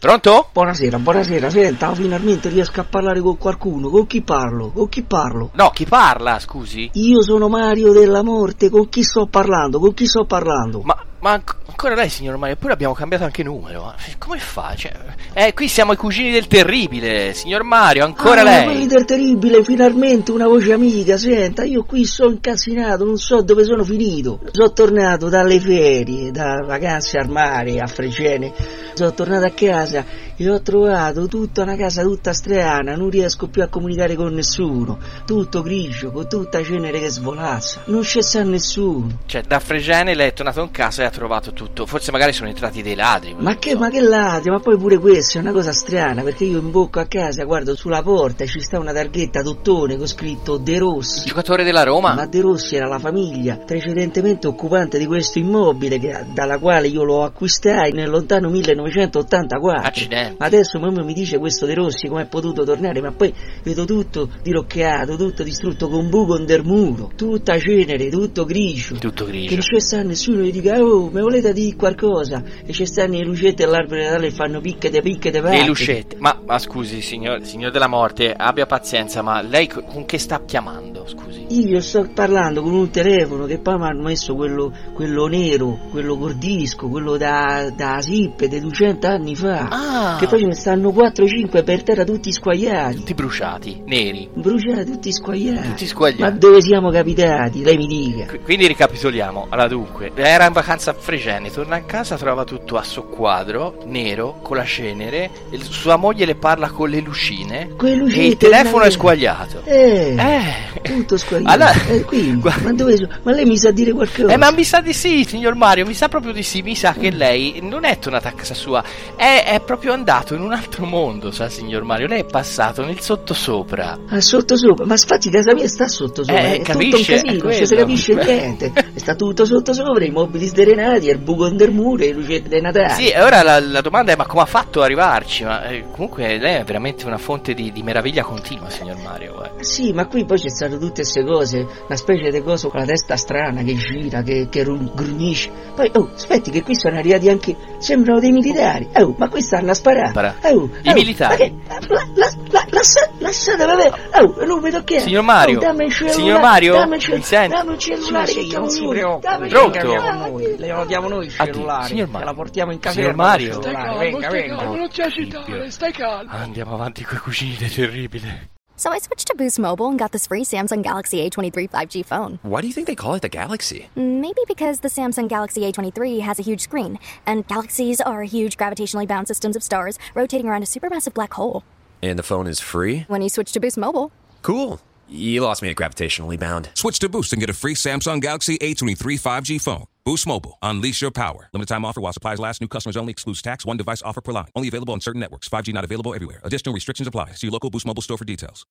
Pronto? Buonasera, buonasera. Senta, finalmente riesco a parlare con qualcuno. Con chi parlo? Con chi parlo? No, chi parla, scusi? Io sono Mario della Morte. Con chi sto parlando? Con chi sto parlando? Ma, ma anc- ancora lei, signor Mario? Eppure abbiamo cambiato anche numero. Ma Come fa? Cioè, eh, qui siamo i cugini del terribile, signor Mario, ancora ah, lei. quelli del terribile, finalmente una voce amica. Senta, io qui sono incazzinato, non so dove sono finito. Sono tornato dalle ferie, da vacanze al mare, a Fregene. Sono tornato a casa e ho trovato tutta una casa tutta strana, non riesco più a comunicare con nessuno. Tutto grigio, con tutta cenere che svolazza. Non c'è sa nessuno. Cioè, da Fregene lei è tornato in casa e ha trovato tutto. Forse magari sono entrati dei ladri. Ma che, ma che ladri, ma poi pure questo è una cosa strana, perché io imbocco a casa, guardo sulla porta, ci sta una targhetta dottone con scritto De Rossi. Giocatore della Roma? Ma De Rossi era la famiglia precedentemente occupante di questo immobile che- dalla quale io lo acquistai nel lontano 1984. Accidenti. Ma adesso mamma mi dice questo De Rossi come è potuto tornare, ma poi vedo tutto dirocchiato, tutto distrutto con buco under muro, tutta cenere, tutto grigio. Tutto Che non grigio. c'è sta nessuno che dica, oh, mi volete dire qualcosa? E ci stanno le lucette all'albero di Natale e fanno picche de picche de Le lucette. Ma, ma scusi, signor, signor della morte, abbia pazienza, ma lei co- con che sta chiamando, scusi? Io sto parlando con un telefono che poi mi hanno messo quello, quello nero, quello cordisco, quello da, da SIP di 200 anni fa. Ah, Che poi ce ne stanno 4-5 per terra tutti squagliati. tutti bruciati, neri. Bruciati, tutti squagliati. Tutti Ma squagliati. dove siamo capitati? Lei mi dica. Qu- Quindi ricapitoliamo. Allora, dunque, era in vacanza a Fregene, torna a casa, trova tutto a soqquadro, nero, con la cenere, sua moglie le parla con le lucine Quelle e lucette. il telefono è ma- squagliato. Eh, Eh, tutto squagliato. Allora- Eh, quindi, Guarda- ma dove? Ma lei mi sa dire qualcosa? Eh, ma mi sa di sì, signor Mario, mi sa proprio di sì, mi sa che lei non è tornata a casa sua, è, è proprio andato in un altro mondo, sa signor Mario, lei è passato nel sottosopra. Ah, sotto sopra, ma infatti casa mia sta sotto sopra, Eh, è capisce, tutto un casino, non si capisce niente, sta tutto sotto sopra, i mobili sdrenati, il buco under muro, le lucette dei Natale. Sì, e ora la, la domanda è ma come ha fatto ad arrivarci? Ma eh, comunque lei è veramente una fonte di, di meraviglia continua, signor Mario. Sì, ma qui poi ci stanno tutte queste cose, una specie di coso con la testa strana che gira, che, che ru- grugnisce. Poi, oh, aspetti che qui sono arrivati anche, sembrano dei militari. Oh, ma qui stanno a sparare. Spara. Oh, I oh, militari. Ma che, la, la, la, lascia- lasciate, vabbè. Oh, non vedo che. Signor Mario, oh, dammi il cellulare, signor Mario, dammi il, cell- mi sente? dammi il cellulare Sì, che sì, chiamo non si preoccupi, Pronto? cellulare. Lo noi, le diamo noi il Addio, cellulare. signor Mario. la portiamo in Signor caserma. Mario. il Stai cellulare. calmo, Venga, stai venga. calmo, non ti agitare, stai calmo. Andiamo avanti con i cugini del terribile. So I switched to Boost Mobile and got this free Samsung Galaxy A23 5G phone. Why do you think they call it the Galaxy? Maybe because the Samsung Galaxy A23 has a huge screen, and galaxies are huge gravitationally bound systems of stars rotating around a supermassive black hole. And the phone is free? When you switch to Boost Mobile, Cool. You lost me at gravitationally bound. Switch to Boost and get a free Samsung Galaxy A23 5G phone. Boost Mobile. Unleash your power. Limited time offer while supplies last. New customers only. Excludes tax. One device offer per line. Only available on certain networks. 5G not available everywhere. Additional restrictions apply. See your local Boost Mobile store for details.